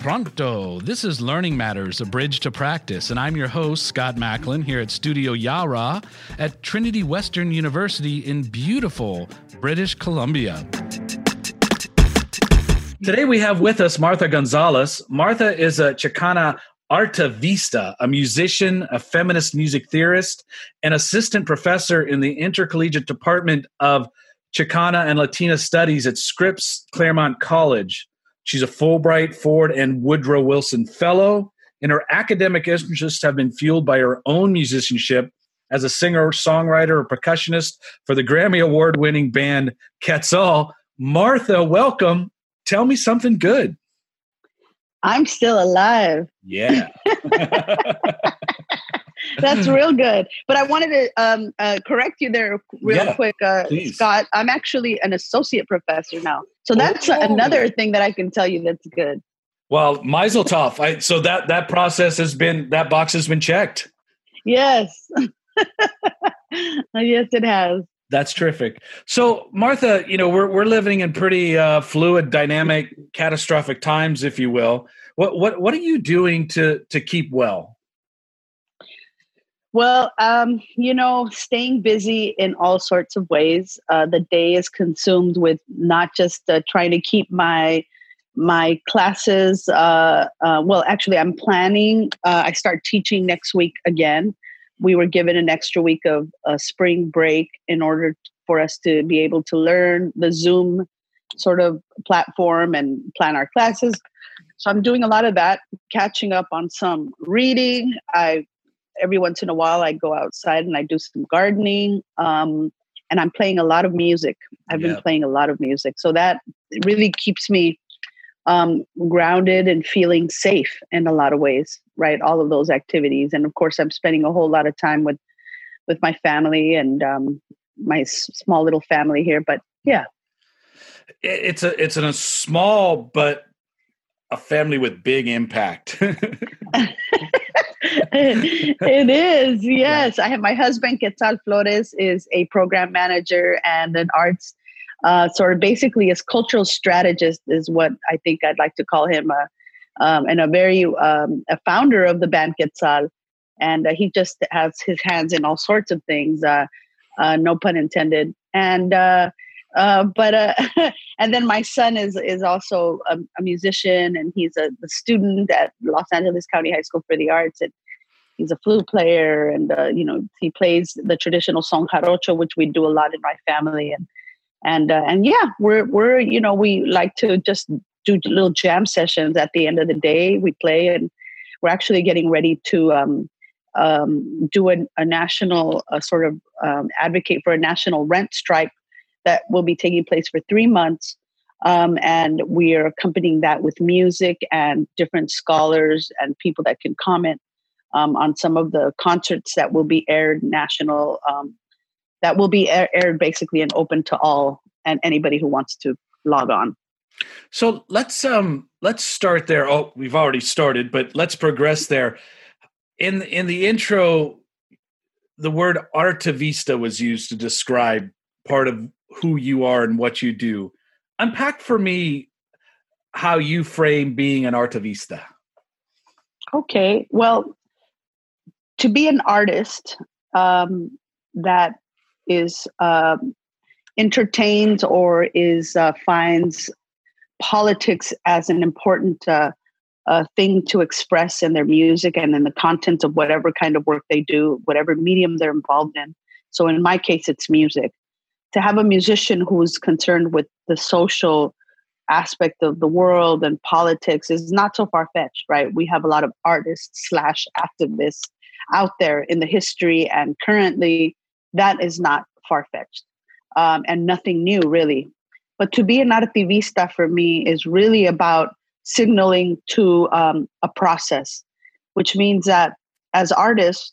Pronto. This is Learning Matters, a bridge to practice, and I'm your host, Scott Macklin, here at Studio Yara at Trinity Western University in beautiful British Columbia. Today we have with us Martha Gonzalez. Martha is a Chicana artista, a musician, a feminist music theorist, and assistant professor in the intercollegiate department of Chicana and Latina Studies at Scripps Claremont College. She's a Fulbright, Ford, and Woodrow Wilson Fellow, and her academic interests have been fueled by her own musicianship as a singer, songwriter, or percussionist for the Grammy Award winning band Quetzal. Martha, welcome. Tell me something good. I'm still alive. Yeah. That's real good. But I wanted to um, uh, correct you there real yeah, quick, uh, Scott. I'm actually an associate professor now. So that's oh. another thing that I can tell you that's good. Well, Mazel Tov. I, so that that process has been that box has been checked. Yes. yes, it has. That's terrific. So, Martha, you know we're we're living in pretty uh, fluid, dynamic, catastrophic times, if you will. What what what are you doing to to keep well? Well, um, you know, staying busy in all sorts of ways. Uh, the day is consumed with not just uh, trying to keep my my classes. Uh, uh well, actually, I'm planning. Uh, I start teaching next week again. We were given an extra week of a spring break in order for us to be able to learn the Zoom sort of platform and plan our classes. So I'm doing a lot of that, catching up on some reading. I every once in a while I go outside and I do some gardening. Um, and I'm playing a lot of music. I've been playing a lot of music. So that really keeps me um, grounded and feeling safe in a lot of ways, right? All of those activities. And of course, I'm spending a whole lot of time with with my family and um, my s- small little family here. But yeah, it's a it's a small but a family with big impact. it is, yes. I have my husband, Quetzal Flores, is a program manager and an arts uh, sort of basically as cultural strategist is what I think I'd like to call him, uh, um, and a very um, a founder of the band Quetzal, and uh, he just has his hands in all sorts of things. Uh, uh, no pun intended. And uh, uh, but uh, and then my son is is also a, a musician and he's a, a, student at Los Angeles County High School for the Arts and he's a flute player and uh, you know he plays the traditional son jarocho which we do a lot in my family. And and uh, and yeah we're we're you know we like to just do little jam sessions at the end of the day. We play and we're actually getting ready to um, um, do a, a national sort of um, advocate for a national rent strike that will be taking place for three months. Um, and we are accompanying that with music and different scholars and people that can comment um, on some of the concerts that will be aired national, um, that will be air- aired basically and open to all and anybody who wants to log on. So let's um let's start there. Oh, we've already started, but let's progress there. In in the intro, the word artivista was used to describe part of who you are and what you do. Unpack for me how you frame being an artivista. Okay, well, to be an artist um, that is uh, entertains or is uh, finds politics as an important uh, uh, thing to express in their music and in the content of whatever kind of work they do, whatever medium they're involved in. So in my case, it's music to have a musician who's concerned with the social aspect of the world and politics is not so far fetched, right? We have a lot of artists slash activists out there in the history, and currently that is not far fetched um, and nothing new, really. But to be an artivista for me is really about signaling to um, a process, which means that as artists,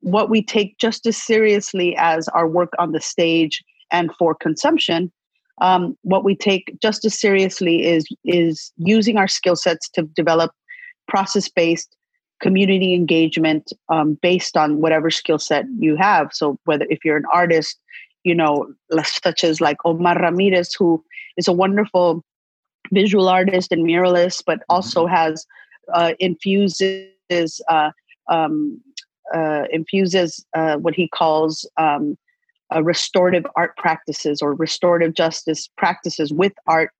what we take just as seriously as our work on the stage and for consumption, um, what we take just as seriously is is using our skill sets to develop process based community engagement um, based on whatever skill set you have. So whether if you're an artist, you know, such as like Omar Ramirez, who is a wonderful visual artist and muralist, but also mm-hmm. has uh, infuses uh, um, uh, infuses uh, what he calls um, restorative art practices or restorative justice practices with art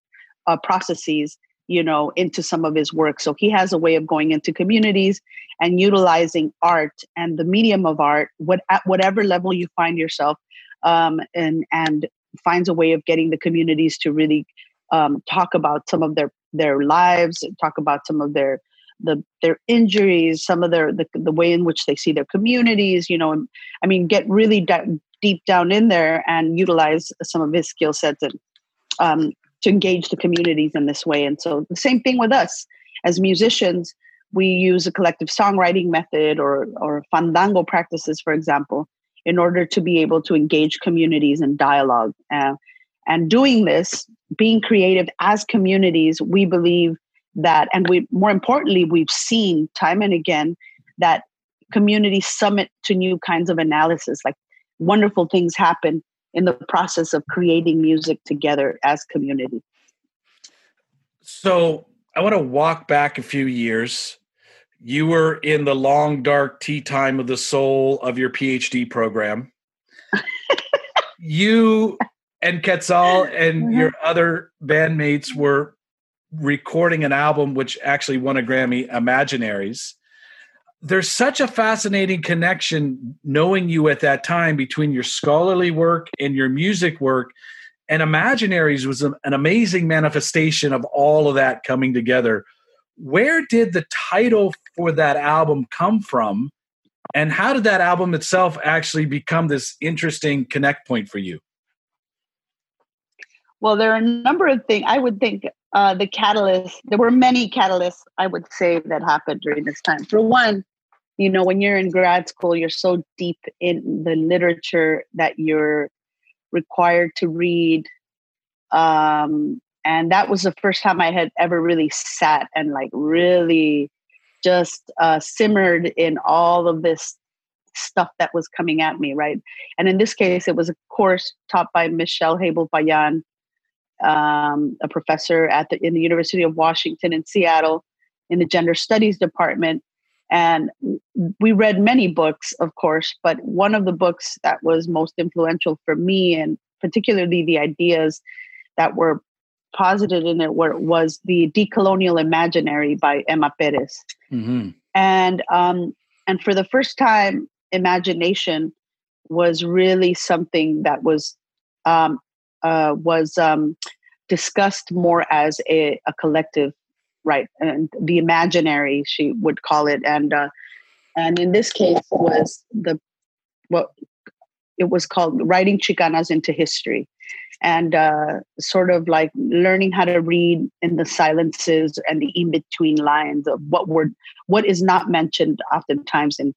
uh, processes you know into some of his work. So he has a way of going into communities and utilizing art and the medium of art what at whatever level you find yourself um, and and finds a way of getting the communities to really um, talk about some of their their lives talk about some of their the their injuries some of their the, the way in which they see their communities you know and i mean get really d- deep down in there and utilize some of his skill sets and um, to engage the communities in this way. And so the same thing with us. As musicians we use a collective songwriting method or or fandango practices for example in order to be able to engage communities in dialogue. Uh, and doing this being creative as communities we believe that and we more importantly we've seen time and again that communities summit to new kinds of analysis like wonderful things happen in the process of creating music together as community so i want to walk back a few years you were in the long dark tea time of the soul of your phd program you and quetzal and mm-hmm. your other bandmates were recording an album which actually won a Grammy, Imaginaries. There's such a fascinating connection knowing you at that time between your scholarly work and your music work. And Imaginaries was an amazing manifestation of all of that coming together. Where did the title for that album come from? And how did that album itself actually become this interesting connect point for you? Well, there are a number of things. I would think uh, the catalyst, there were many catalysts, I would say, that happened during this time. For one, you know, when you're in grad school, you're so deep in the literature that you're required to read. Um, and that was the first time I had ever really sat and like really just uh, simmered in all of this stuff that was coming at me, right? And in this case, it was a course taught by Michelle Habell-Pallán, um, a professor at the in the University of Washington in Seattle in the Gender Studies department. And we read many books, of course, but one of the books that was most influential for me, and particularly the ideas that were posited in it, were, was the Decolonial Imaginary by Emma Perez. Mm-hmm. And um, and for the first time, imagination was really something that was um, uh, was um, discussed more as a, a, collective, right? And the imaginary, she would call it, and uh, and in this case was the what it was called writing Chicanas into history, and uh, sort of like learning how to read in the silences and the in between lines of what word what is not mentioned oftentimes in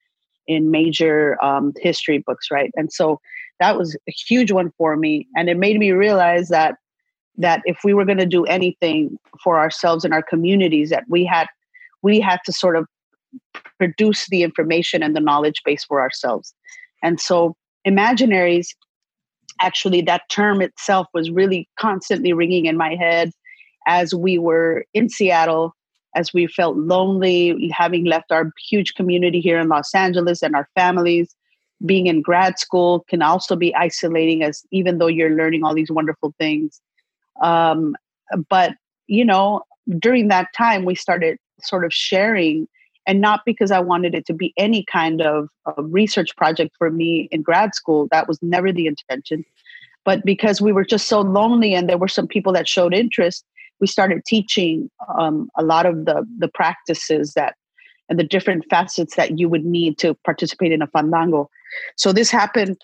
in major um, history books, right? And so that was a huge one for me and it made me realize that that if we were going to do anything for ourselves and our communities that we had we had to sort of produce the information and the knowledge base for ourselves. And so imaginaries actually that term itself was really constantly ringing in my head as we were in seattle as we felt lonely having left our huge community here in los angeles and our families being in grad school can also be isolating as even though you're learning all these wonderful things um, but you know during that time we started sort of sharing and not because i wanted it to be any kind of, research project for me in grad school that was never the intention but because we were just so lonely and there were some people that showed interest we started teaching um, a lot of the the practices that and the different facets that you would need to participate in a fandango. So this happened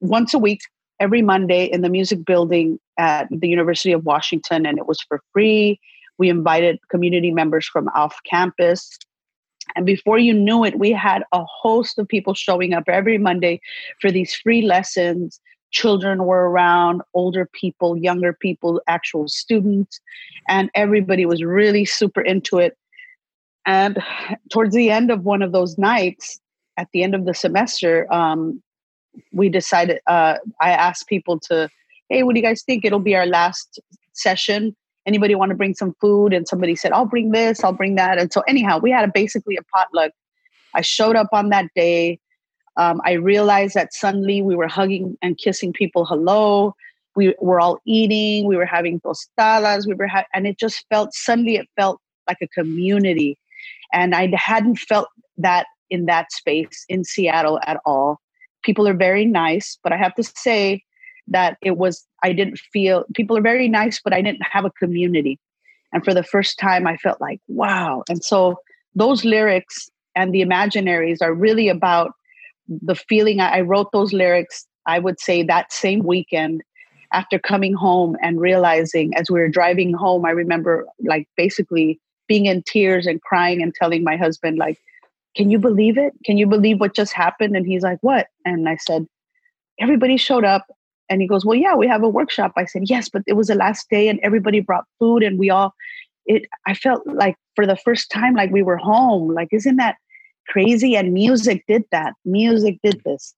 once a week, every Monday in the music building at the University of Washington, and it was for free. We invited community members from off campus. And before you knew it, we had a host of people showing up every Monday for these free lessons. Children were around, older people, younger people, actual students, and everybody was really super into it. And towards the end of one of those nights, at the end of the semester, um, we decided. Uh, I asked people to, hey, what do you guys think? It'll be our last session. Anybody want to bring some food? And somebody said, I'll bring this. I'll bring that. And so anyhow, we had a, basically a potluck. I showed up on that day. Um, I realized that suddenly we were hugging and kissing people hello. We were all eating. We were having tostadas. We were, ha- and it just felt suddenly it felt like a community, and I hadn't felt that in that space in Seattle at all. People are very nice, but I have to say that it was I didn't feel people are very nice, but I didn't have a community. And for the first time, I felt like wow. And so those lyrics and the imaginaries are really about the feeling I, wrote those lyrics, I would say that same weekend after coming home and realizing as we were driving home, I remember like basically being in tears and crying and telling my husband, like, can you believe it? Can you believe what just happened? And he's like, what? And I said, everybody showed up. And he goes, well, yeah, we have a workshop. I said, yes, but it was the last day and everybody brought food and we all, it, I felt like for the first time, like we were home. Like, isn't that crazy and music did that music did this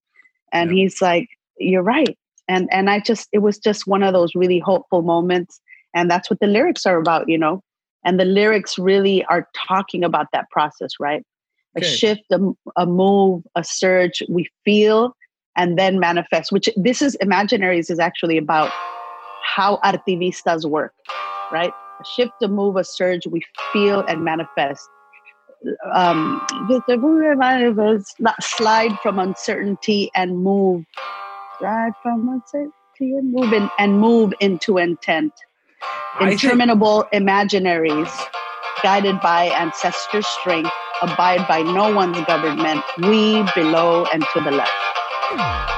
and yeah. he's like you're right and and i just it was just one of those really hopeful moments and that's what the lyrics are about you know and the lyrics really are talking about that process right a okay. shift a, a move a surge we feel and then manifest which this is imaginaries is actually about how artivistas work right a shift a move a surge we feel and manifest um, slide from uncertainty and move, slide from uncertainty and move in, and move into intent. Interminable imaginaries, guided by ancestor strength, abide by no one's government. We below and to the left.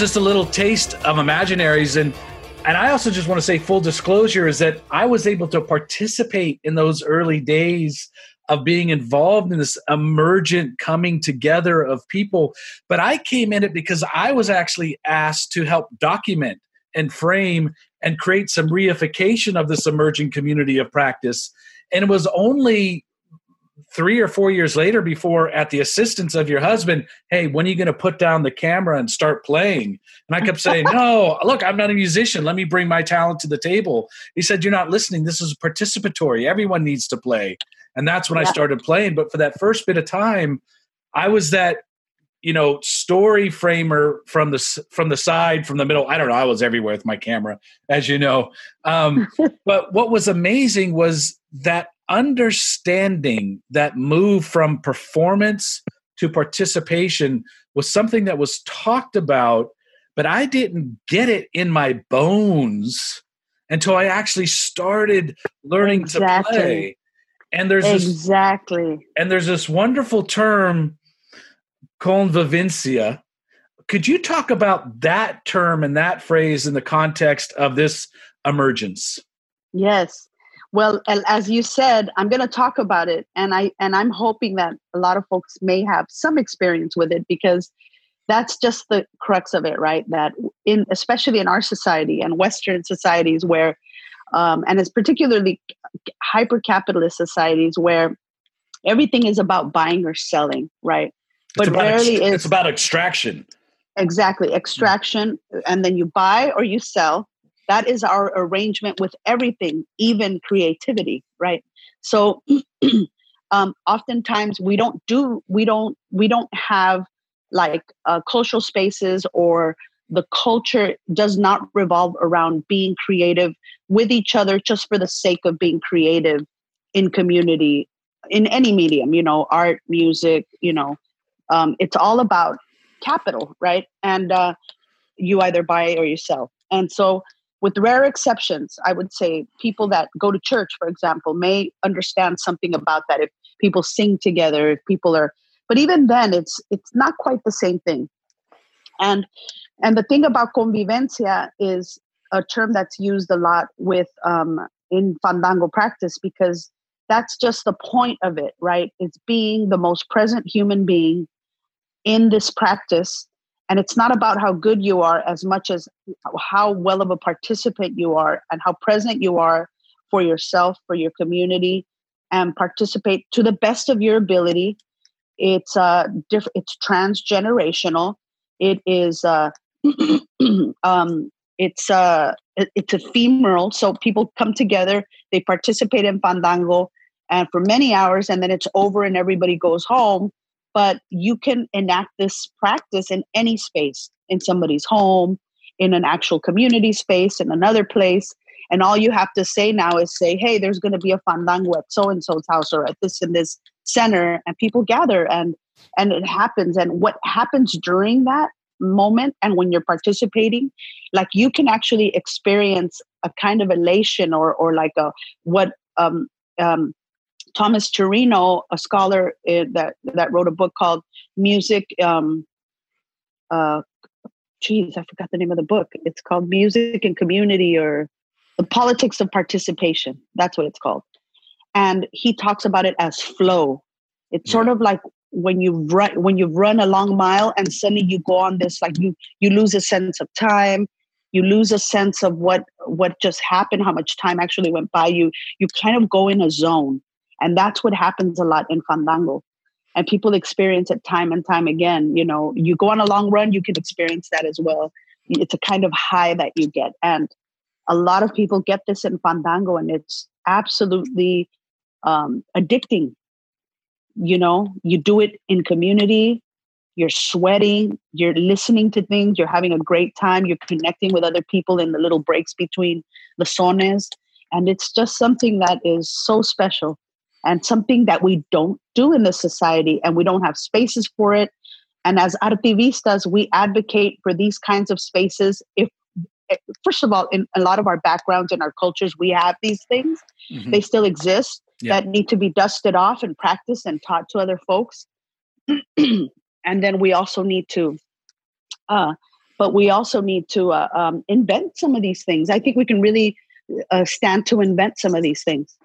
Just a little taste of imaginaries and and I also just want to say full disclosure is that I was able to participate in those early days of being involved in this emergent coming together of people. But I came in it because I was actually asked to help document and frame and create some reification of this emerging community of practice. And it was only three or four years later before at the assistance of your husband hey when are you going to put down the camera and start playing? And i kept saying no look i'm not a musician. Let me bring my talent to the table. He said you're not listening. This is participatory. Everyone needs to play. And that's when yeah. i started playing. But for that first bit of time i was that you know story framer from the from the side from the middle. I don't know. I was everywhere with my camera as you know. Um, but what was amazing was that understanding that move from performance to participation was something that was talked about, but I didn't get it in my bones until I actually started learning exactly. to play. And there's exactly. This, and there's this wonderful term, convivencia. Could you talk about that term and that phrase in the context of this emergence? Yes. Well, as you said, I'm going to talk about it, and I and I'm hoping that a lot of folks may have some experience with it because that's just the crux of it, right? That in especially in our society and Western societies where, um, and it's particularly hyper capitalist societies where everything is about buying or selling, right? But rarely ex- it's about extraction. Exactly, extraction, and then you buy or you sell that is our arrangement with everything even creativity right? So um, oftentimes we don't do we don't we don't have like uh, cultural spaces or the culture does not revolve around being creative with each other just for the sake of being creative in community in any medium you know art music you know. Um, it's all about capital right? And uh, you either buy or you sell. And so with rare exceptions, I would say people that go to church, for example, may understand something about that. If people sing together, if people are, but even then, it's it's not quite the same thing. And and the thing about convivencia is a term that's used a lot with um, in fandango practice because that's just the point of it, right? It's being the most present human being in this practice and it's not about how good you are as much as how well of a participant you are and how present you are for yourself, for your community, and participate to the best of your ability. It's uh, diff- it's transgenerational. It is uh, um, it's uh, it's ephemeral. So people come together, they participate in fandango, and for many hours, and then it's over, and everybody goes home but you can enact this practice in any space in somebody's home in an actual community space in another place and all you have to say now is say hey there's going to be a fandango at so and so's house or at this and this center and people gather and and it happens and what happens during that moment and when you're participating like you can actually experience a kind of elation or or like a what um um Thomas Turino, a scholar uh, that that wrote a book called Music. Um, uh, geez, I forgot the name of the book. It's called Music and Community or the Politics of Participation. That's what it's called. And he talks about it as flow. It's sort of like when you run when you run a long mile and suddenly you go on this like you you lose a sense of time you lose a sense of what what just happened how much time actually went by you you kind of go in a zone and that's what happens a lot in Fandango. And people experience it time and time again. You know, you go on a long run, you can experience that as well. It's a kind of high that you get. And a lot of people get this in Fandango, and it's absolutely um, addicting. You know, you do it in community, you're sweating, you're listening to things, you're having a great time, you're connecting with other people in the little breaks between the sones. And it's just something that is so special and something that we don't do in the society and we don't have spaces for it. And as artivistas we advocate for these kinds of spaces. If eh, first of all in a lot of our backgrounds and our cultures we have these things. Mm-hmm. they still exist yeah. that need to be dusted off and practiced and taught to other folks. And then we also need to uh, but we also need to uh, um, invent some of these things. I think we can really uh, stand to invent some of these things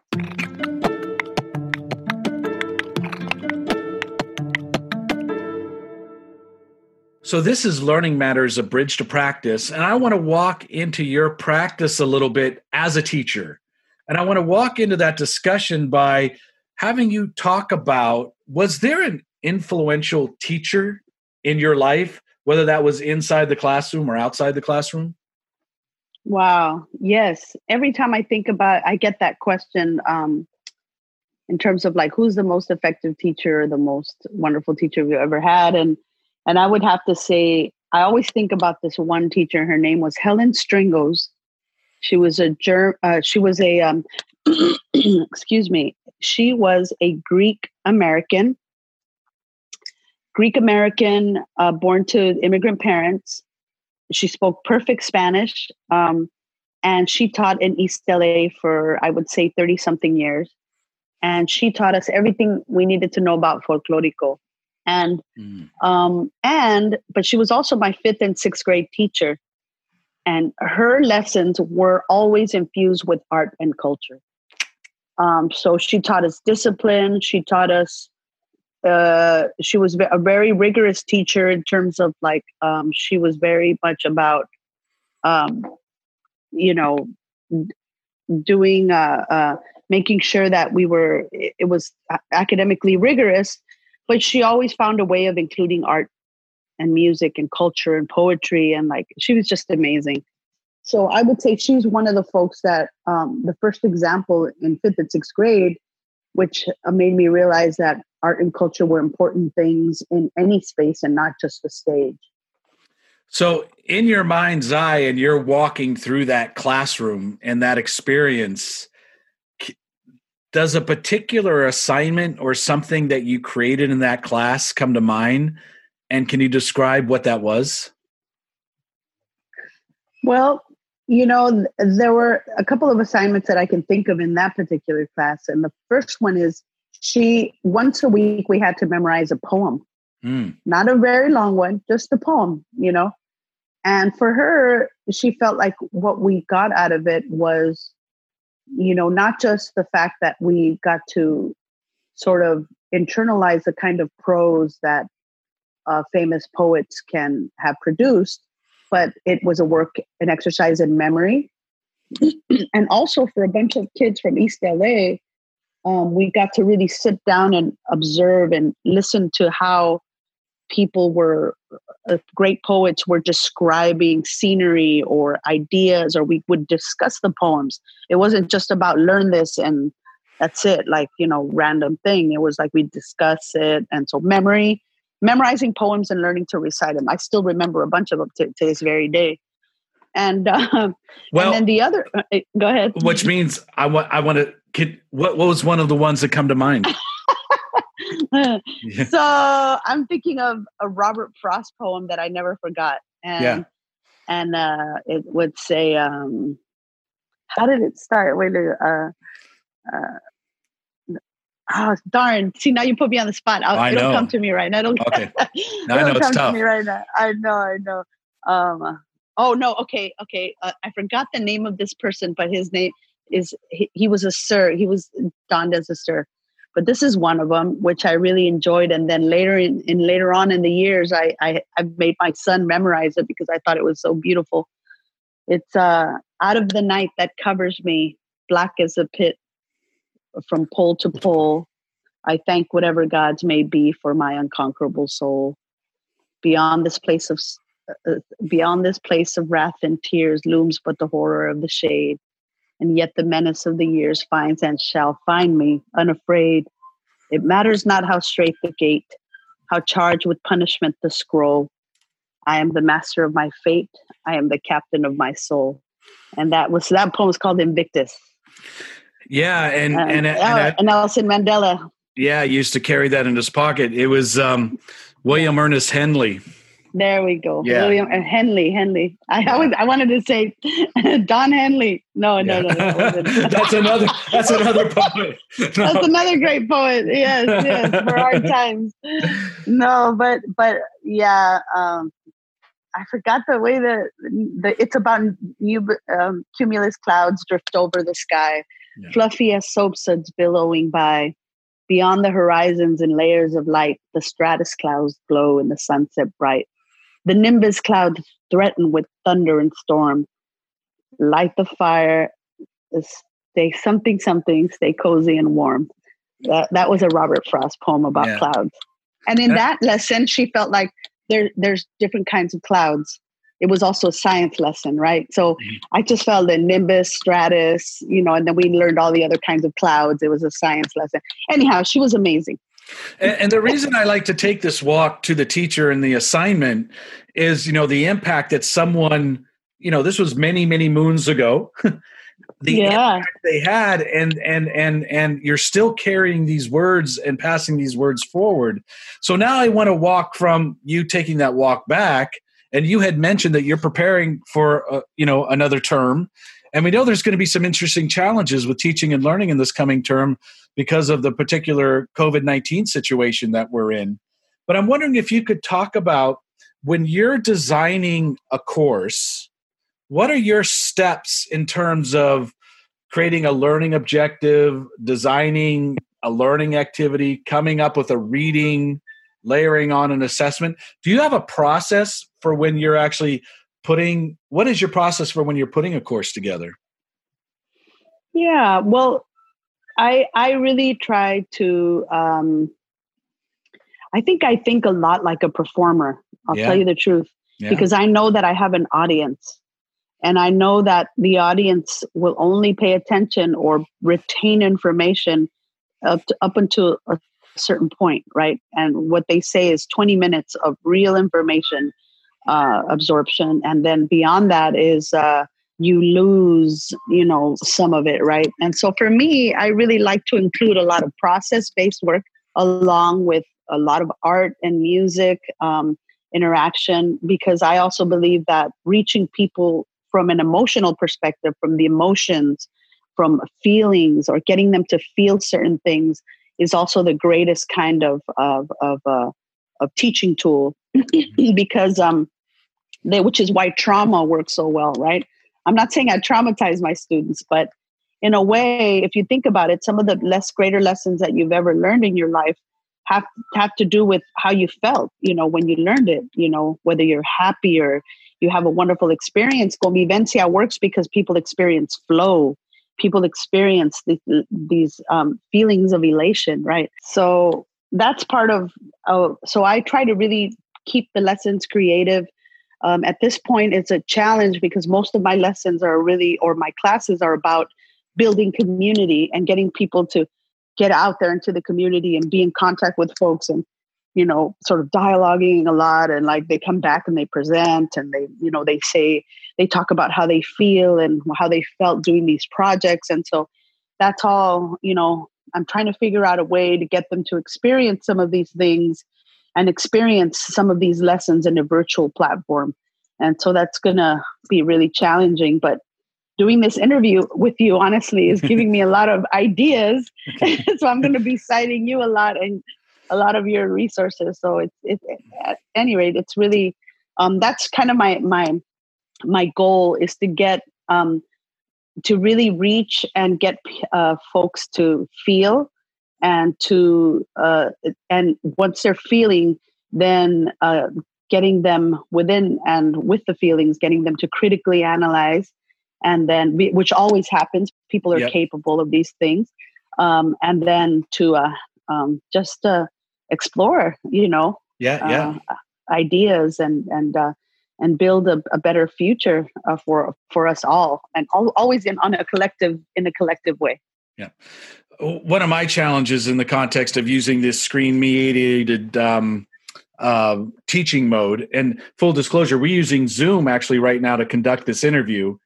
So, this is Learning Matters, a bridge to practice. And I want to walk into your practice a little bit as a teacher. And I want to walk into that discussion by having you talk about was there an influential teacher in your life, whether that was inside the classroom or outside the classroom? Wow. Yes. Every time I think about, I get that question um, in terms of like, who's the most effective teacher, the most wonderful teacher you ever had, and and I would have to say, I always think about this one teacher. Her name was Helen Stringos. She was a germ. Uh, she was a um, excuse me. She was a Greek American. Greek American, uh, born to immigrant parents. She spoke perfect Spanish, um, and she taught in East LA for I would say thirty something years. and she taught us everything we needed to know about folklorico. And mm. um, and but she was also my fifth and sixth grade teacher, and her lessons were always infused with art and culture. Um, so she taught us discipline. She taught us. Uh, she was a very rigorous teacher in terms of like um, she was very much about, um, you know, doing uh, uh, making sure that we were it was academically rigorous, but she always found a way of including art and music and culture and poetry and like she was just amazing. So I would say she's one of the folks that um, the first example in fifth and sixth grade, which uh, made me realize that art and culture were important things in any space and not just the stage. So, in your mind's eye, and you're walking through that classroom and that experience, does a particular assignment or something that you created in that class come to mind? And can you describe what that was? Well, you know, there were a couple of assignments that I can think of in that particular class. And the first one is she, once a week, we had to memorize a poem. Mm. Not a very long one, just a poem, you know. And for her, she felt like what we got out of it was, you know, not just the fact that we got to sort of internalize the kind of prose that uh, famous poets can have produced, but it was a work, an exercise in memory. and also for a bunch of kids from East LA, um, we got to really sit down and observe and listen to how people were great poets were describing scenery or ideas or we would discuss the poems it wasn't just about learn this and that's it like you know random thing it was like we discuss it and so memory memorizing poems and learning to recite them. I still remember a bunch of them to, to this very day. And uh, well, and then the other, uh, go ahead. Which means I want I want to. what what was one of the ones that come to mind? so I'm thinking of a Robert Frost poem that I never forgot, and yeah. and uh, it would say, um, "How did it start?" Wait, uh, uh, Oh darn! See now you put me on the spot. I'll, I it'll know. come to me right now. It'll, okay. Now I know it's tough. To me right now. I know. I know. Um. Oh no. Okay. Okay. Uh, I forgot the name of this person, but his name is he, he was a sir. He was donned as a sir. But this is one of them, which I really enjoyed. And then later in, in later on in the years, I, I I made my son memorize it because I thought it was so beautiful. It's uh out of the night that covers me, black as a pit from pole to pole. I thank whatever gods may be for my unconquerable soul. Beyond this place of uh, beyond this place of wrath and tears looms but the horror of the shade, and yet the menace of the years finds and shall find me unafraid. It matters not how straight the gate, how charged with punishment the scroll. I am the master of my fate. I am the captain of my soul. And that was that poem was called Invictus. Yeah, and and, and, and, I, and Nelson Mandela. Yeah, used to carry that in his pocket. It was um, William Ernest Henley. There we go. Yeah. William uh, Henley. Henley. I yeah. always I wanted to say Don Henley. No, no, yeah. no. no that's another. That's another poet. No. That's another great poet. Yes, yes. For our times. No, but but yeah. Um, I forgot the way that the it's about new um, cumulus clouds drift over the sky fluffy as soapsuds billowing by. Beyond the horizons in layers of light, the stratus clouds glow in the sunset bright. The nimbus clouds threaten with thunder and storm. Light the fire, stay something something, stay cozy and warm. That that was a Robert Frost poem about yeah. clouds. And in that lesson, she felt like there there's different kinds of clouds it was also a science lesson, right? So mm-hmm. I just felt the nimbus, stratus, you know, and then we learned all the other kinds of clouds. It was a science lesson. Anyhow, she was amazing. And, and the reason I like to take this walk to the teacher and the assignment is, you know, the impact that someone, you know, this was many, many moons ago. the yeah. impact they had and and and and you're still carrying these words and passing these words forward so now i want to walk from you taking that walk back and you had mentioned that you're preparing for uh, you know another term And we know there's going to be some interesting challenges with teaching and learning in this coming term because of the particular COVID 19 situation that we're in. But I'm wondering if you could talk about when you're designing a course, what are your steps in terms of creating a learning objective, designing a learning activity, coming up with a reading, layering on an assessment? Do you have a process for when you're actually putting what is your process for when you're putting a course together? Yeah, well, I I really try to um I think I think a lot like a performer. I'll yeah. tell you the truth. Yeah. Because I know that I have an audience and I know that the audience will only pay attention or retain information up to, up until a certain point, right? And what they say is 20 minutes of real information uh, absorption, and then beyond that is uh, you lose, you know, some of it, right? And so for me, I really like to include a lot of process-based work along with a lot of art and music um, interaction because I also believe that reaching people from an emotional perspective, from the emotions, from feelings, or getting them to feel certain things is also the greatest kind of of of, uh, of teaching tool. Because um they, which is why trauma works so well right i'm not saying i traumatize my students but in a way if you think about it some of the less greater lessons that you've ever learned in your life have have to do with how you felt you know when you learned it you know whether you're happy or you have a wonderful experience. Convivencia works because people experience flow. People experience the, these um, feelings of elation, right? So that's part of. Uh, so I try to really keep the lessons creative. Um, at this point, it's a challenge because most of my lessons are really, or my classes are about building community and getting people to get out there into the community and be in contact with folks and you know, sort of dialoguing a lot and like they come back and they present and they, you know, they say, they talk about how they feel and how they felt doing these projects. And so that's all, you know, I'm trying to figure out a way to get them to experience some of these things and experience some of these lessons in a virtual platform. And so that's going to be really challenging. But doing this interview with you, honestly, is giving me a lot of ideas. so I'm going to be citing you a lot and a lot of your resources. So it's it, at any rate, it's really um, that's kind of my my my goal is to get um, to really reach and get uh, folks to feel and to uh, and once they're feeling, then uh, getting them within and with the feelings, getting them to critically analyze, and then which always happens. People are yep. capable of these things, um, and then to uh, um, just uh, explore you know yeah yeah uh, ideas and and uh, and build a, a better future uh, for for us all and al- always in on a collective in a collective way yeah one of my challenges in the context of using this screen mediated um, uh, teaching mode and full disclosure we're using zoom actually right now to conduct this interview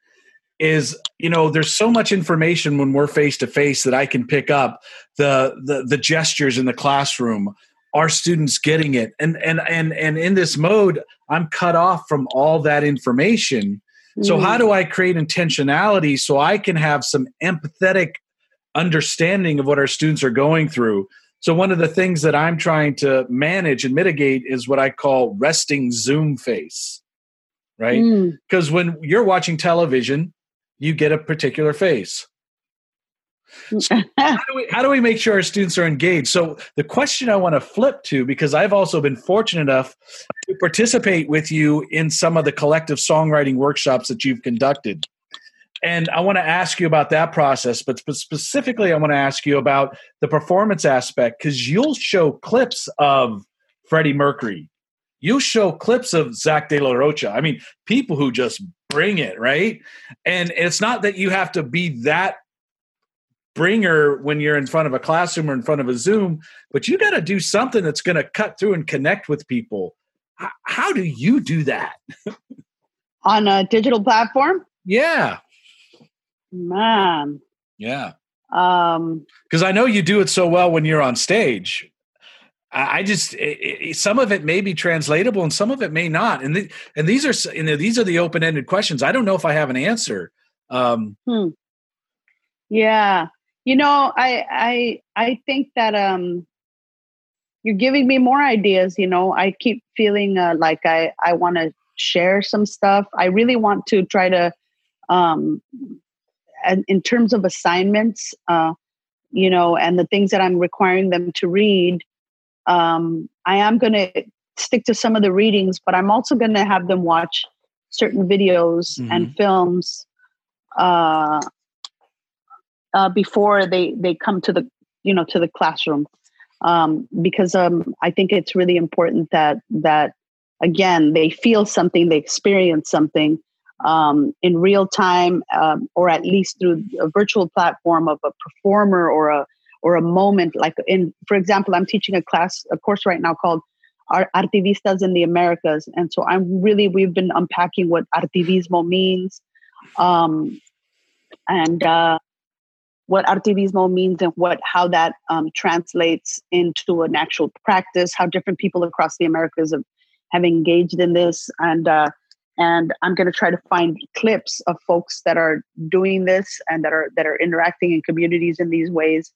is you know there's so much information when we're face to face that i can pick up the, the the gestures in the classroom are students getting it and and and and in this mode i'm cut off from all that information so mm. how do i create intentionality so i can have some empathetic understanding of what our students are going through so one of the things that i'm trying to manage and mitigate is what i call resting zoom face right because mm. when you're watching television you get a particular face so how, do we, how do we make sure our students are engaged? So the question I want to flip to, because I've also been fortunate enough to participate with you in some of the collective songwriting workshops that you've conducted. And I want to ask you about that process, but specifically, I want to ask you about the performance aspect because you'll show clips of Freddie Mercury. You show clips of Zach De La Rocha. I mean, people who just bring it, right? And it's not that you have to be that bringer when you're in front of a classroom or in front of a Zoom, but you got to do something that's going to cut through and connect with people. How do you do that? On a digital platform? Yeah. Man. Yeah. Um because I know you do it so well when you're on stage. I just it, it, some of it may be translatable and some of it may not, and the, and these are you know these are the open ended questions. I don't know if I have an answer, Um, hmm. Yeah, you know, I I I think that um, you're giving me more ideas. You know, I keep feeling uh, like I I want to share some stuff. I really want to try to, um, and in terms of assignments, uh, you know, and the things that I'm requiring them to read, um, I am going to stick to some of the readings, but I'm also going to have them watch certain videos mm-hmm. and films uh, uh, before they they come to the you know to the classroom um, because um, I think it's really important that that again they feel something, they experience something um, in real time, um, or at least through a virtual platform of a performer or a or a moment. Like in, for example, I'm teaching a class, a course right now called Artivistas in the Americas, and so I'm really we've been unpacking what artivismo means, um, and uh, what artivismo means and what how that um, translates into an actual practice. How different people across the Americas have, have engaged in this, and uh, and I'm going to try to find clips of folks that are doing this and that are that are interacting in communities in these ways.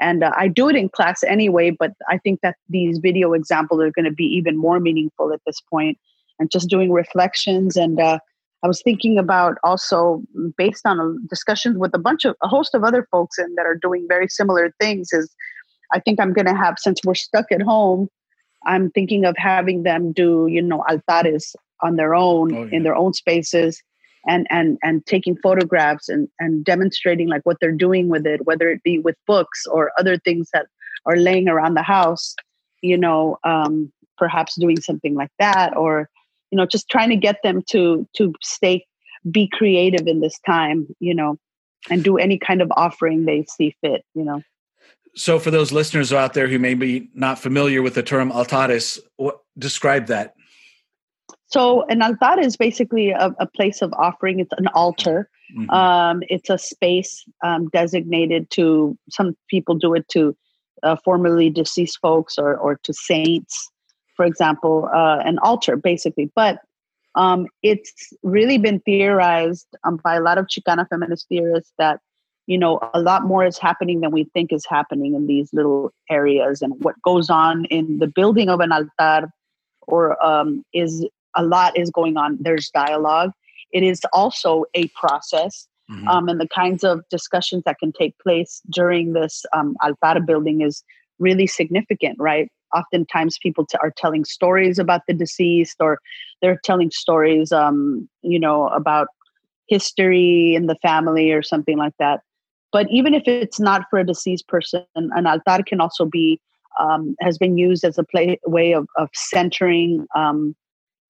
And uh, i do it in class anyway but i think that these video examples are going to be even more meaningful at this point. And just doing reflections and uh, i was thinking about also based on a, discussions with a bunch of a host of other folks and that are doing very similar things is i think i'm going to have since we're stuck at home i'm thinking of having them do you know altares on their own oh, yeah. in their own spaces and and and taking photographs and and demonstrating like what they're doing with it whether it be with books or other things that are laying around the house you know um, perhaps doing something like that or you know just trying to get them to to stay be creative in this time you know and do any kind of offering they see fit you know so for those listeners out there who may be not familiar with the term altares what describe that so an altar is basically a, a place of offering. It's an altar. Mm-hmm. Um, it's a space um, designated to some people do it to uh, formerly deceased folks or or to saints, for example, uh, an altar basically. But um, it's really been theorized um, by a lot of Chicana feminist theorists that you know a lot more is happening than we think is happening in these little areas, and what goes on in the building of an altar or um, is a lot is going on. There's dialogue. It is also a process. Mm-hmm. Um, and the kinds of discussions that can take place during this um, altar building is really significant, right? Oftentimes, people t- are telling stories about the deceased, or they're telling stories, um, you know, about history in the family or something like that. But even if it's not for a deceased person, an altar can also be um, has been used as a play, way of, of centering um,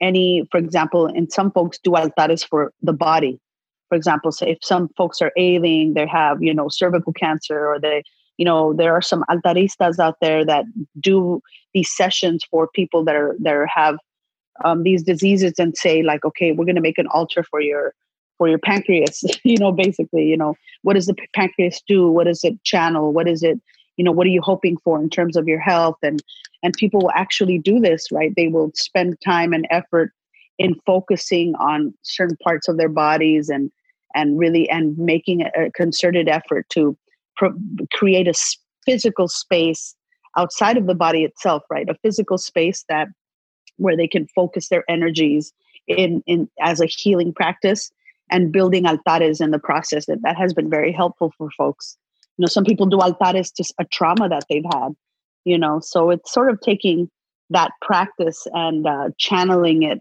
any, for example, in some folks do altares for the body. For example, say if some folks are ailing, they have, you know, cervical cancer or they, you know, there are some altaristas out there that do these sessions for people that are that have um, these diseases and say like, okay, we're going to make an altar for your for your pancreas. you know, basically, you know, what does the pancreas do? What does it channel? What is it? You know, what are you hoping for in terms of your health? And and people will actually do this right? They will spend time and effort in focusing on certain parts of their bodies and and really and making a concerted effort to pro- create a physical space outside of the body itself right? A physical space that where they can focus their energies in in as a healing practice and building altares in the process. That that has been very helpful for folks. You know some people do altares to a trauma that they've had you know? So it's sort of taking that practice and uh, channeling it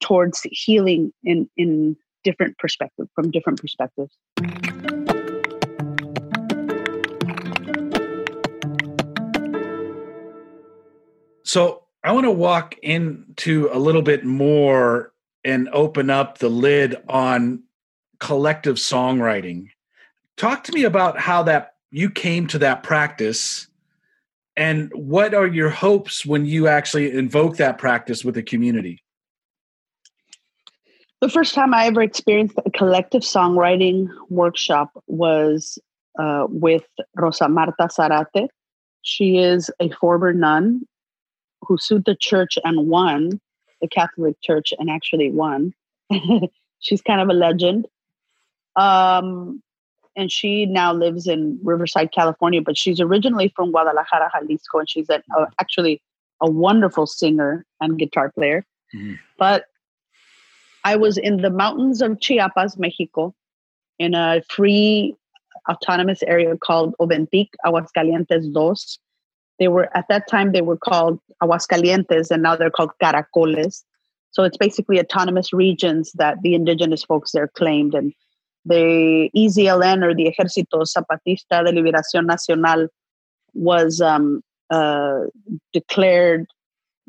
towards healing in in different perspective from different perspectives. So i want to walk into a little bit more and open up the lid on collective songwriting. Talk to me about how that you came to that practice and what are your hopes when you actually invoke that practice with the community? The first time I ever experienced a collective songwriting workshop was uh, with Rosa Marta Zarate She is a former nun who sued the church and won, the Catholic Church, and actually won. She's kind of a legend. Um, and she now lives in Riverside, California, but she's originally from Guadalajara, Jalisco, and she's actually a wonderful singer and guitar player. Mm-hmm. But I was in the mountains of Chiapas, Mexico, in a free autonomous area called Oventic, Aguascalientes Dos. They were at that time they were called Aguascalientes, and now they're called Caracoles. So it's basically autonomous regions that the indigenous folks there claimed, and the EZLN or the Ejército Zapatista de Liberación Nacional was um, uh, declared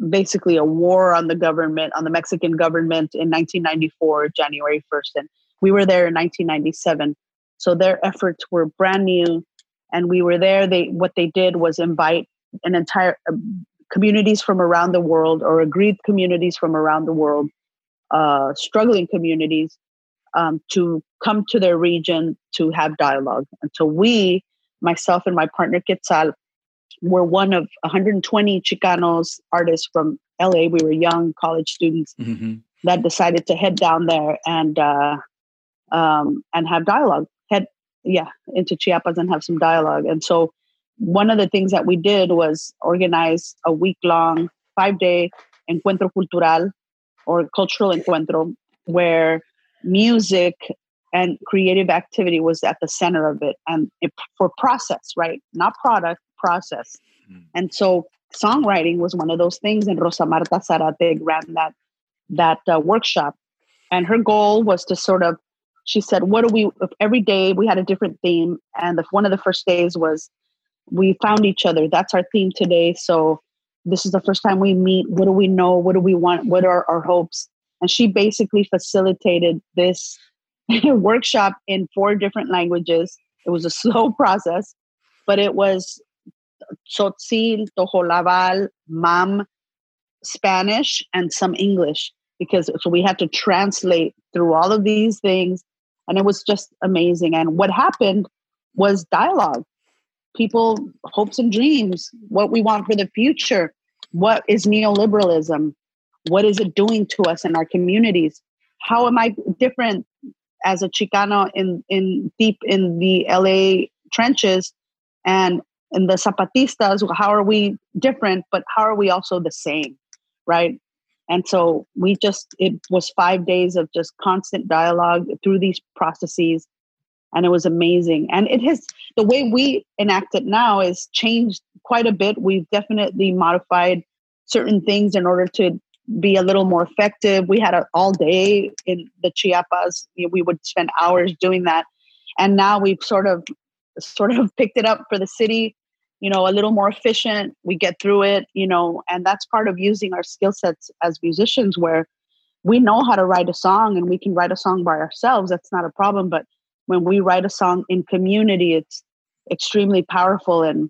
basically a war on the government, on the Mexican government in 1994, January 1st. And we were there in 1997. So their efforts were brand new. And we were there. They what they did was invite an entire uh, communities from around the world or agreed communities from around the world, uh, struggling communities, um, to come to their region to have dialogue. And so we, myself and my partner Quetzal, were one of 120 Chicanos artists from LA. We were young college students mm-hmm. that decided to head down there and uh, um, and have dialogue. Head yeah into Chiapas and have some dialogue. And so one of the things that we did was organize a week long, five day encuentro cultural or cultural encuentro where music and creative activity was at the center of it and it, for process right? Not product process. Mm. and so songwriting was one of those things and rosa marta zarate ran that that uh, workshop. And her goal was to sort of she said what do we every day we had a different theme and the, one of the first days was we found each other. That's our theme today. So this is the first time we meet. What do we know? What do we want? What are our hopes? And she basically facilitated this workshop in four different languages. It was a slow process, but it was Tzotzil, Tojolabal, Mam, Spanish, and some English because so we had to translate through all of these things and it was just amazing and what happened was dialogue people hopes and dreams what we want for the future what is neoliberalism what is it doing to us in our communities? How am I different as a Chicano in, in deep in the LA trenches and in the Zapatistas? How are we different, but how are we also the same? Right. And so we just, it was five days of just constant dialogue through these processes. And it was amazing. And it has, the way we enact it now is changed quite a bit. We've definitely modified certain things in order to be a little more effective. We had a, all day in the Chiapas. We would spend hours doing that, and now we've sort of sort of picked it up for the city. You know, a little more efficient. We get through it. You know, and that's part of using our skill sets as musicians, where we know how to write a song and we can write a song by ourselves. That's not a problem. But when we write a song in community, it's extremely powerful and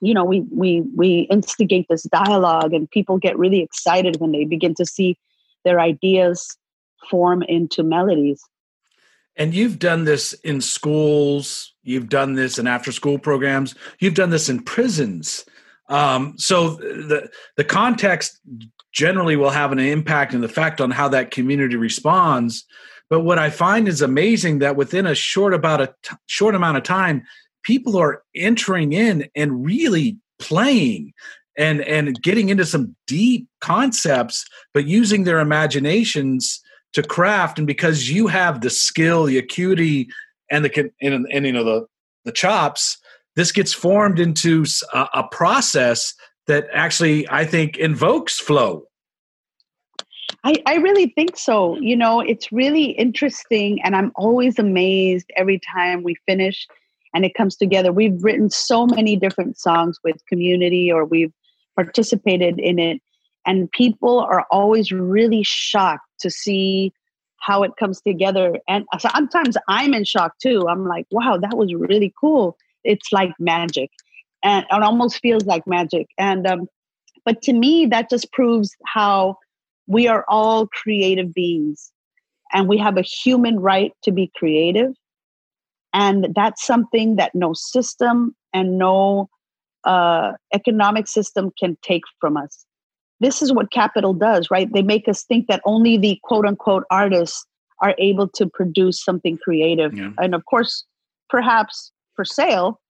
you know we we we instigate this dialogue and people get really excited when they begin to see their ideas form into melodies. And you've done this in schools you've done this in after school programs you've done this in prisons. Um, so the the context generally will have an impact and effect on how that community responds. But what i find is amazing that within a short about a t- short amount of time people are entering in and really playing and and getting into some deep concepts but using their imaginations to craft and because you have the skill the acuity and the and, and you know the the chops this gets formed into a, a process that actually i think invokes flow I, I really think so. You know, it's really interesting, and I'm always amazed every time we finish and it comes together. We've written so many different songs with community or we've participated in it. And people are always really shocked to see how it comes together. And sometimes I'm in shock too. I'm like, wow, that was really cool. It's like magic. And it almost feels like magic. And um, but to me, that just proves how we are all creative beings and we have a human right to be creative and that's something that no system and no uh, economic system can take from us. This is what capital does, right? They make us think that only the quote unquote artists are able to produce something creative yeah. and of course perhaps for sale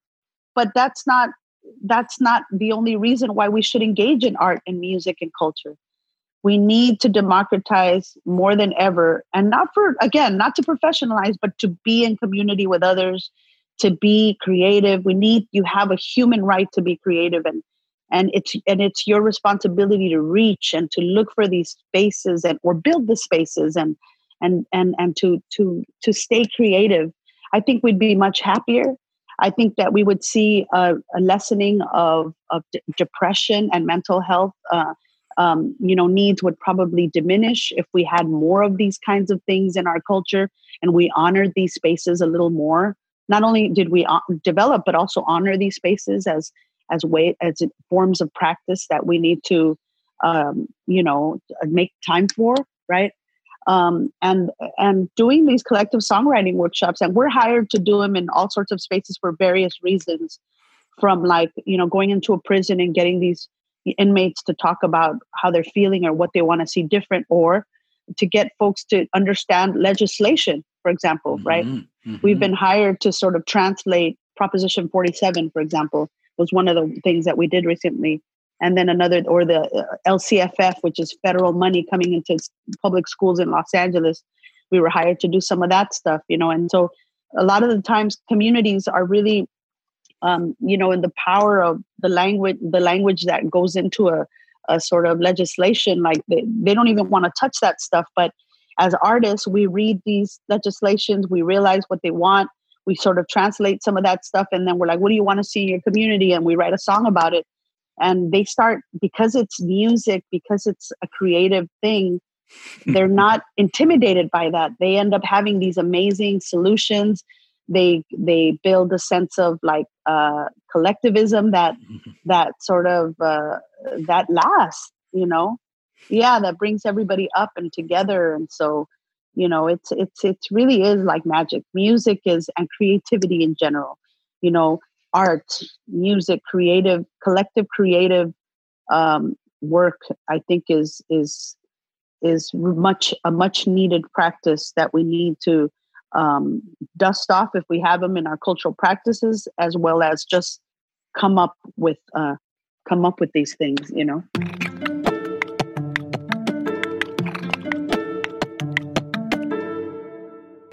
but that's not that's not the only reason why we should engage in art and music and culture we need to democratize more than ever and not for again not to professionalize but to be in community with others to be creative. We need you have a human right to be creative and and it's and it's your responsibility to reach and to look for these spaces and or build the spaces and and and and to to to stay creative. I think we'd be much happier. I think that we would see a, a lessening of of depression and mental health uh, um, you know needs would probably diminish if we had more of these kinds of things in our culture and we honored these spaces a little more. Not only did we uh, develop but also honor these spaces as as way as forms of practice that we need to um, you know make time for right? Um, and and doing these collective songwriting workshops and we're hired to do them in all sorts of spaces for various reasons from like you know going into a prison and getting these inmates to talk about how they're feeling or what they want to see different or to get folks to understand legislation for example mm-hmm, right mm-hmm. we've been hired to sort of translate proposition 47 for example was one of the things that we did recently. And then another, or the uh, LCFF, which is federal money coming into public schools in Los Angeles. We were hired to do some of that stuff, you know. And so a lot of the times communities are really, um, you know, in the power of the language, the language that goes into a, a sort of legislation, like they, they don't even want to touch that stuff. But as artists, we read these legislations, we realize what they want, we sort of translate some of that stuff and then we're like what do you want to see in your community and we write a song about it and they start because it's music because it's a creative thing they're not intimidated by that they end up having these amazing solutions they they build a sense of like uh, collectivism that that sort of uh, that lasts you know? Yeah that brings everybody up and together and so you know it's it's it really is like magic. Music is and creativity in general you know art music creative collective creative um, work i think is is is much a much needed practice that we need to um, dust off if we have them in our cultural practices as well as just come up with uh, come up with these things you know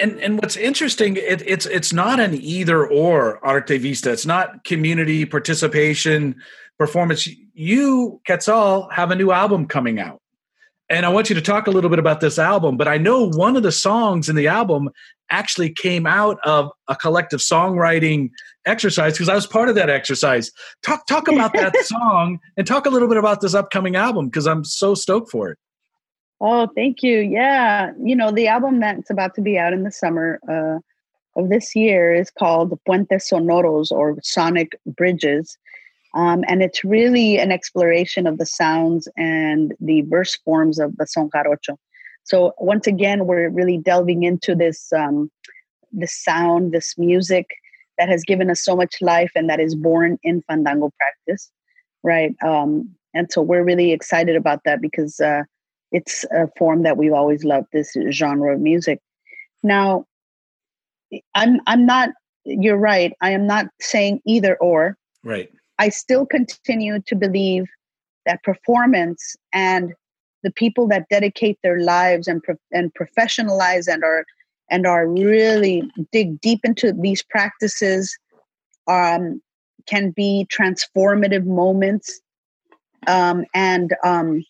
and and what's interesting, it, it's it's not an either or Arte Vista. It's not community participation performance. You Quetzal have a new album coming out, and I want you to talk a little bit about this album. But I know one of the songs in the album actually came out of a collective songwriting exercise because I was part of that exercise. Talk talk about that song and talk a little bit about this upcoming album because I'm so stoked for it. Oh, thank you. Yeah. You know, the album that's about to be out in the summer uh, of this year is called Puentes Sonoros or Sonic Bridges. Um, and it's really an exploration of the sounds and the verse forms of the son jarocho. So once again, we're really delving into this um, this sound, this music that has given us so much life and that is born in fandango practice, right? Um, and so we're really excited about that because uh, it's a form that we've always loved this genre of music. Now i'm i'm not you're right i am not saying either or. Right. I still continue to believe that performance and the people that dedicate their lives and and professionalize and are and are really dig deep into these practices um, can be transformative moments um, and um,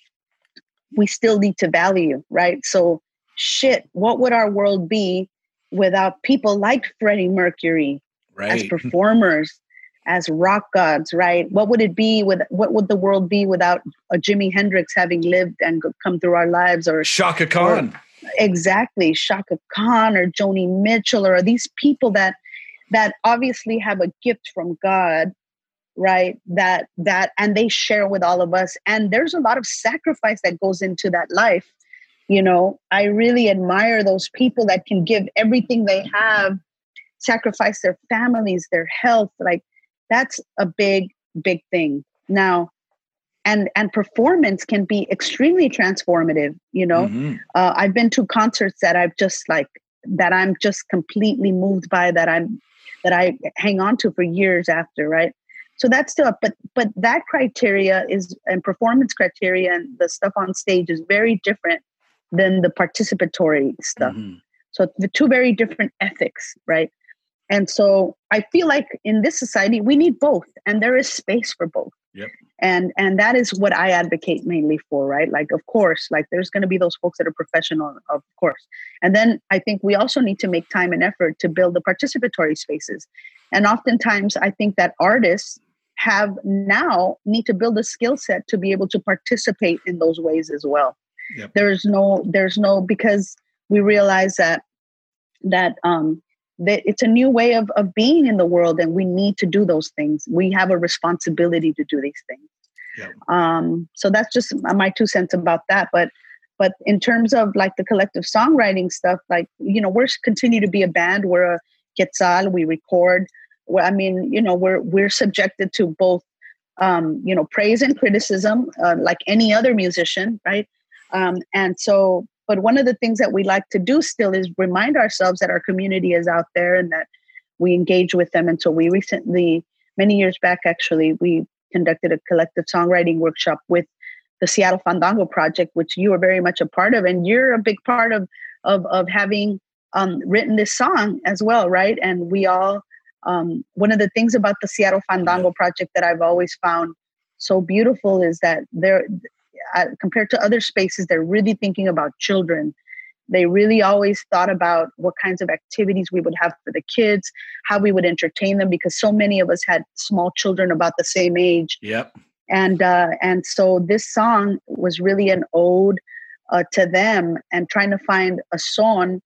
we still need to value, right? So, shit, what would our world be without people like Freddie Mercury right. as performers, as rock gods, right? What would it be with what would the world be without a Jimi Hendrix having lived and come through our lives or Chaka Khan? Or, exactly, Chaka Khan or Joni Mitchell or these people that that obviously have a gift from God right that that and they share with all of us and there's a lot of sacrifice that goes into that life you know i really admire those people that can give everything they have sacrifice their families their health like that's a big big thing. Now and and performance can be extremely transformative you know? Mm-hmm. uh, i've been to concerts that i've just like that i'm just completely moved by that i'm that i hang on to for years after right? So that's still but but that criteria is and performance criteria and the stuff on stage is very different than the participatory stuff. Mm-hmm. so the two very different ethics right and so i feel like in this society we need both and there is space for both Yep. And and that is what I advocate mainly for, right? Like of course, like there's going to be those folks that are professional, of course. And then I think we also need to make time and effort to build the participatory spaces. And oftentimes I think that artists have now need to build a skill set to be able to participate in those ways as well. Yep. There's no there's no because we realize that that um that it's a new way of, of being in the world and we need to do those things. We have a responsibility to do these things. Yeah. um, so that's just my two cents about that. But but in terms of like the collective songwriting stuff like you know we're continue to be a band. We're a Quetzal. We record. I mean you know we're we're subjected to both um, you know praise and criticism uh, like any other musician right? Um, and so but one of the things that we like to do still is remind ourselves that our community is out there and that we engage with them. And so we recently, many years back, actually, we conducted a collective songwriting workshop with the Seattle Fandango Project, which you are very much a part of, and you're a big part of of of having um, written this song as well, right? And we all um, one of the things about the Seattle Fandango Project that I've always found so beautiful is that there uh, compared to other spaces, they're really thinking about children. They really always thought about what kinds of activities we would have for the kids, how we would entertain them, because so many of us had small children about the same age. Yep. And uh, and so this song was really an ode uh, to them, and trying to find a song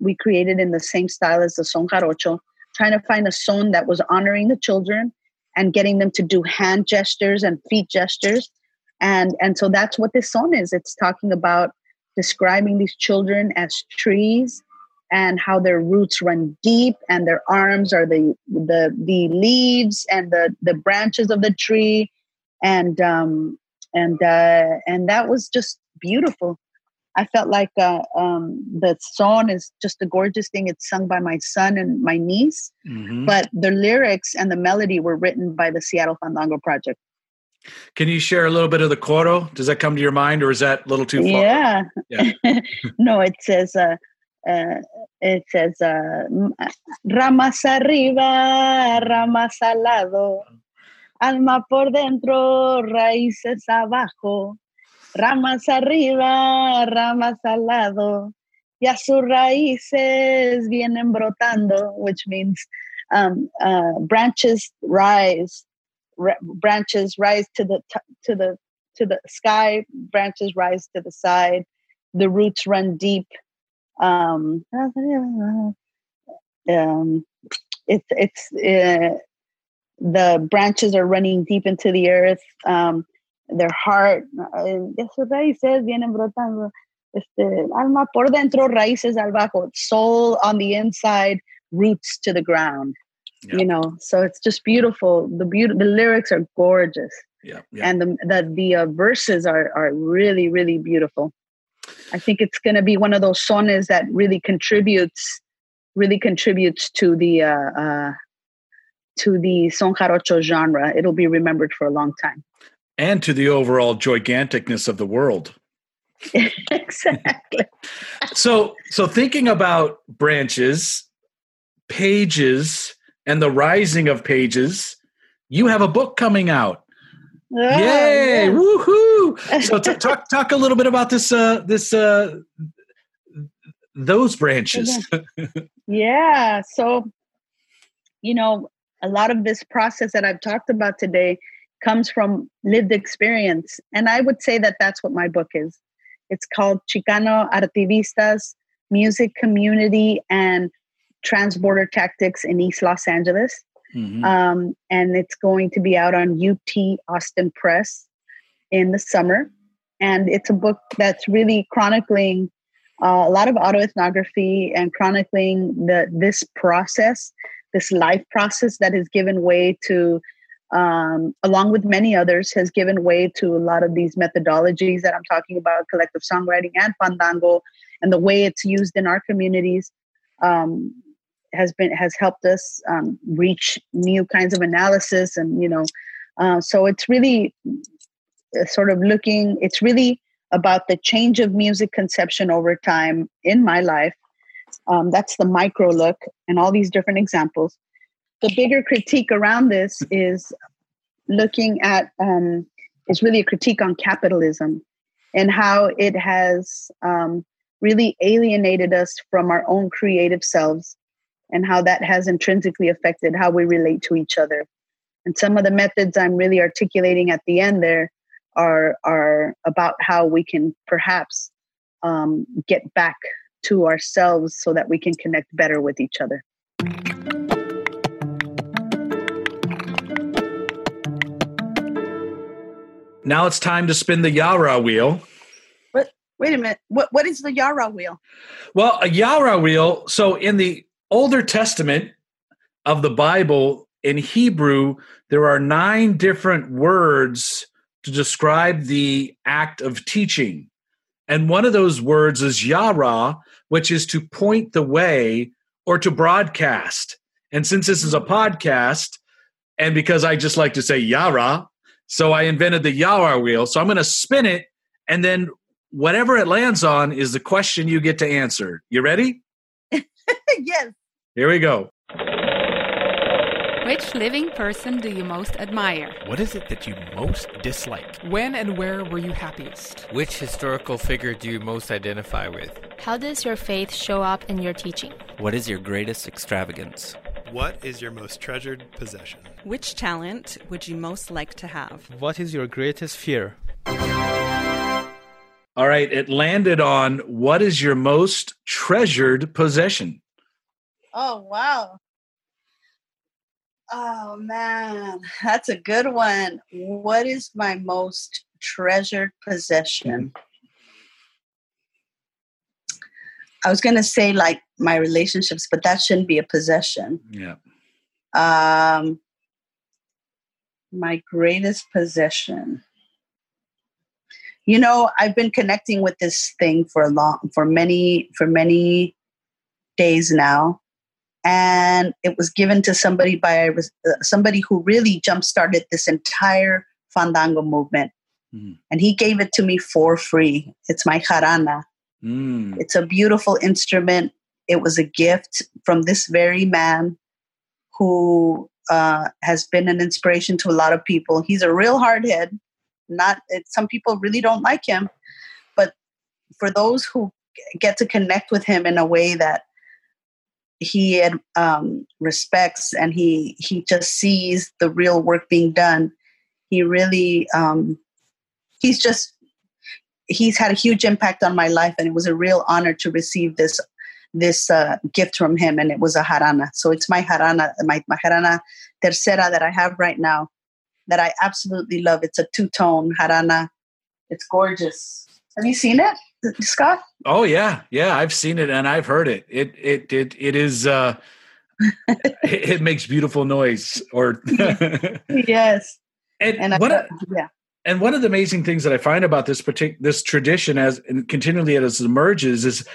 we created in the same style as the son jarocho, trying to find a song that was honoring the children and getting them to do hand gestures and feet gestures and and so that's what this song is. It's talking about describing these children as trees and how their roots run deep and their arms are the the the leaves and the the branches of the tree. And um and uh and that was just beautiful. I felt like uh, um the song is just a gorgeous thing. It's sung by my son and my niece mm-hmm. but the lyrics and the melody were written by the seattle fandango project can you share a little bit of the coro? Does that come to your mind, or is that a little too far? Yeah. yeah. no, it says. Uh, uh, it says uh, ramas arriba, ramas al lado, alma por dentro, raíces abajo, ramas arriba, ramas al lado, y a sus raíces vienen brotando, which means um, uh, branches rise branches rise to the t- to the to the sky branches rise to the side the roots run deep um, um it's it's uh, the branches are running deep into the earth um, their heart sus raíces vienen brotando este alma por dentro raíces al bajo soul on the inside roots to the ground yeah. you know so it's just beautiful. The beauty the lyrics are gorgeous. Yeah, yeah. and the the, the uh, verses are are really really beautiful. I think it's going to be one of those songs that really contributes really contributes to the uh, uh to the son jarocho genre. It'll be remembered for a long time. And to the overall giganticness of the world. Exactly. So so thinking about branches pages and the rising of pages, you have a book coming out. Oh, Yay! Yeah. Woohoo! So t- talk talk a little bit about this uh, this uh, those branches. yeah. So you know, a lot of this process that I've talked about today comes from lived experience, and I would say that that's what my book is. It's called Chicano Artivistas, Music Community and Transborder Tactics in East Los Angeles. Mm-hmm. Um, and it's going to be out on UT Austin Press in the summer. And it's a book that's really chronicling uh, a lot of autoethnography and chronicling the this process, this life process that has given way to um, along with many others, has given way to a lot of these methodologies that I'm talking about, collective songwriting and fandango, and the way it's used in our communities. Um, has been has helped us um, reach new kinds of analysis and you know uh, so it's really uh, sort of looking it's really about the change of music conception over time in my life. Um, that's the micro look and all these different examples. The bigger critique around this is looking at um, is really a critique on capitalism and how it has um, really alienated us from our own creative selves and how that has intrinsically affected how we relate to each other and some of the methods i'm really articulating at the end there are are about how we can perhaps um, get back to ourselves so that we can connect better with each other Now it's time to spin the Yara wheel. What, wait a minute. What, what is the Yara wheel? Well, a Yara wheel. So in the Older Testament of the Bible, in Hebrew, there are nine different words to describe the act of teaching. And one of those words is Yara, which is to point the way or to broadcast. And since this is a podcast, and because I just like to say Yara, so I invented the Yara wheel. So I'm going to spin it, and then whatever it lands on is the question you get to answer. You ready? yes. Here we go. Which living person do you most admire? What is it that you most dislike? When and where were you happiest? Which historical figure do you most identify with? How does your faith show up in your teaching? What is your greatest extravagance? What is your most treasured possession? Which talent would you most like to have? What is your greatest fear? All right, it landed on what is your most treasured possession? Oh, wow. Oh, man, that's a good one. What is my most treasured possession? I was going to say like my relationships, but that shouldn't be a possession. Yeah. Um, my greatest possession. You know, I've been connecting with this thing for a long, for many, for many days now, and it was given to somebody by uh, somebody who really jump started this entire fandango movement, mm. and he gave it to me for free. It's my jarana. Mm. It's a beautiful instrument. It was a gift from this very man who uh, has been an inspiration to a lot of people. He's a real hardhead. Not it, some people really don't like him, but for those who get to connect with him in a way that he um, respects and he he just sees the real work being done, he really um, he's just he's had a huge impact on my life, and it was a real honor to receive this this uh, gift from him, and it was a jarana. So it's my jarana, my, my jarana tercera that I have right now, that I absolutely love. It's a two tone jarana. It's gorgeous. Have you seen it, Scott? Oh yeah, yeah. I've seen it and I've heard it. It it it it is. Uh, it, it makes beautiful noise. Or yes. And, and what? I, yeah and one of the amazing things that I find about this particular this tradition as and continually as it emerges is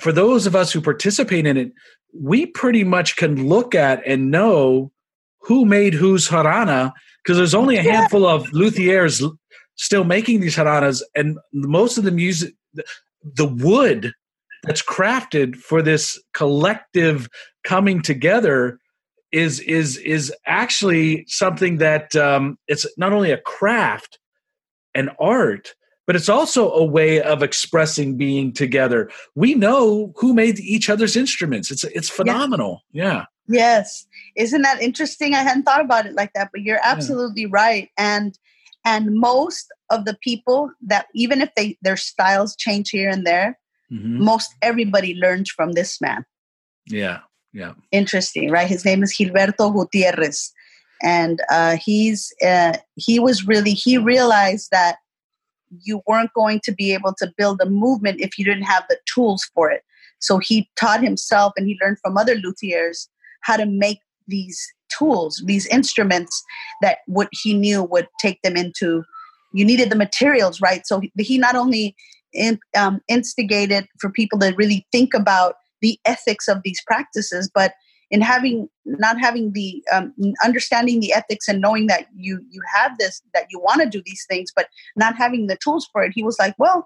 for those of us who participate in it, we pretty much can look at and know who made whose jarana because there's only a handful of luthiers still making these jaranas, and most of the music, the wood that's crafted for this collective coming together is is is actually something that um, it's not only a craft, an art, but it's also a way of expressing being together. We know who made each other's instruments. It's it's phenomenal. Yeah. yeah. Yes. Isn't that interesting? I hadn't thought about it like that, but you're absolutely yeah. right. And and most of the people that even if they their styles change here and there, mm-hmm. most everybody learns from this man. Yeah. Yeah. Interesting, right? His name is Gilberto Gutierrez. And uh, he's uh, he was really he realized that you weren't going to be able to build a movement if you didn't have the tools for it. So he taught himself and he learned from other luthiers how to make these tools, these instruments that what he knew would take them into. You needed the materials, right? So he not only in, um, instigated for people to really think about the ethics of these practices, but in having not having the um, understanding the ethics and knowing that you you have this that you want to do these things, but not having the tools for it, he was like, well,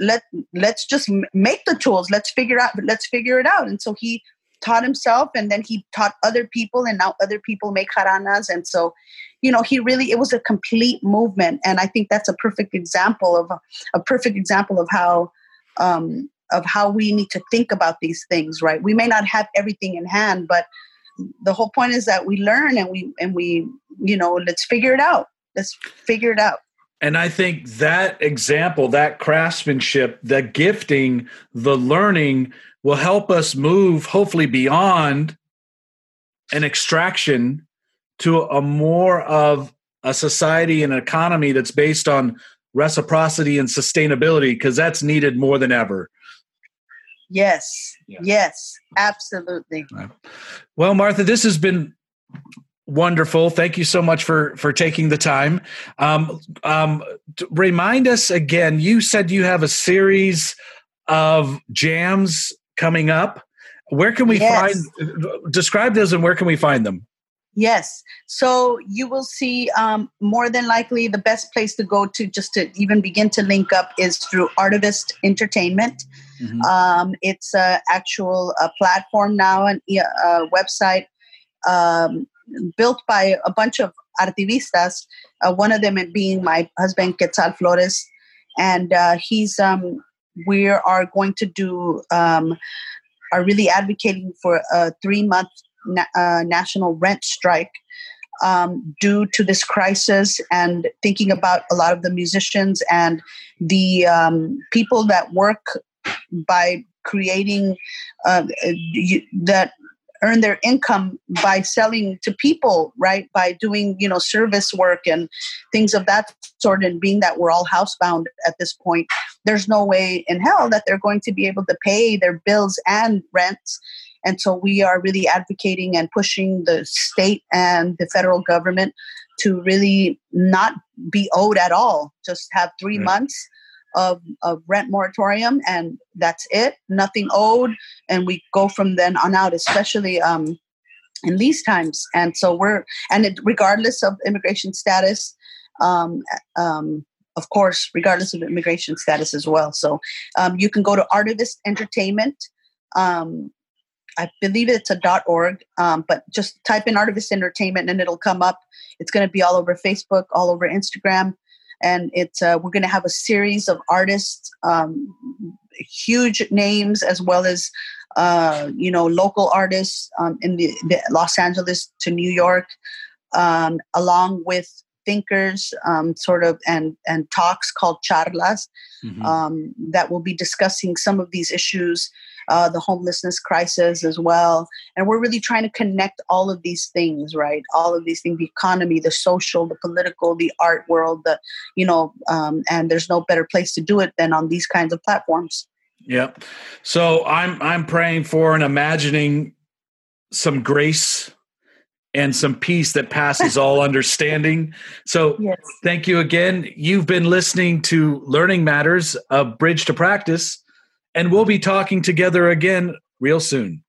let let's just make the tools. Let's figure out. Let's figure it out. And so he taught himself, and then he taught other people, and now other people make jaranas. And so, you know, he really it was a complete movement, and I think that's a perfect example of a perfect example of how um, of how we need to think about these things right? We may not have everything in hand but the whole point is that we learn and we and we you know let's figure it out. Let's figure it out. And i think that example that craftsmanship the gifting the learning will help us move hopefully beyond an extraction to a more of a society and economy that's based on reciprocity and sustainability because that's needed more than ever Yes. Yeah. Yes. Absolutely. Well, Martha, this has been wonderful. Thank you so much for for taking the time. Um, um, remind us again. You said you have a series of jams coming up. Where can we yes. find? Describe those and where can we find them? Yes. So you will see um, more than likely the best place to go to just to even begin to link up is through Artivist Entertainment. Mm-hmm. Um, it's an actual a platform now, and a website um, built by a bunch of artivistas. Uh, one of them being my husband Quetzal Flores, and uh, he's um, we are going to do um, are really advocating for a three month na- uh, national rent strike um, due to this crisis and thinking about a lot of the musicians and the um, people that work by creating uh, you, that earn their income by selling to people right? By doing you know service work and things of that sort and being that we're all housebound at this point there's no way in hell that they're going to be able to pay their bills and rents. And so we are really advocating and pushing the state and the federal government to really not be owed at all, just have three right. months of, of rent moratorium and that's it, nothing owed. And we go from then on out, especially um, in these times. And so we're, and it, regardless of immigration status, um, um, of course, regardless of immigration status as well. So um, you can go to Artivist Entertainment. Um, I believe it's a dot .org, um, but just type in Artivist Entertainment and it'll come up. It's going to be all over Facebook, all over Instagram, and it's uh, we're going to have a series of artists, um, huge names as well as uh, you know local artists um, in the, the, Los Angeles to New York, um, along with thinkers, um, sort of, and and talks called charlas mm-hmm. Um, that will be discussing some of these issues uh, the homelessness crisis as well. And we're really trying to connect all of these things, right? All of these things the economy, the social, the political, the art world, the, you know, um, and there's no better place to do it than on these kinds of platforms. Yep. So I'm I'm praying for and imagining some grace and some peace that passes all understanding. So yes. thank you again. You've been listening to Learning Matters, a bridge to practice and we'll be talking together again real soon.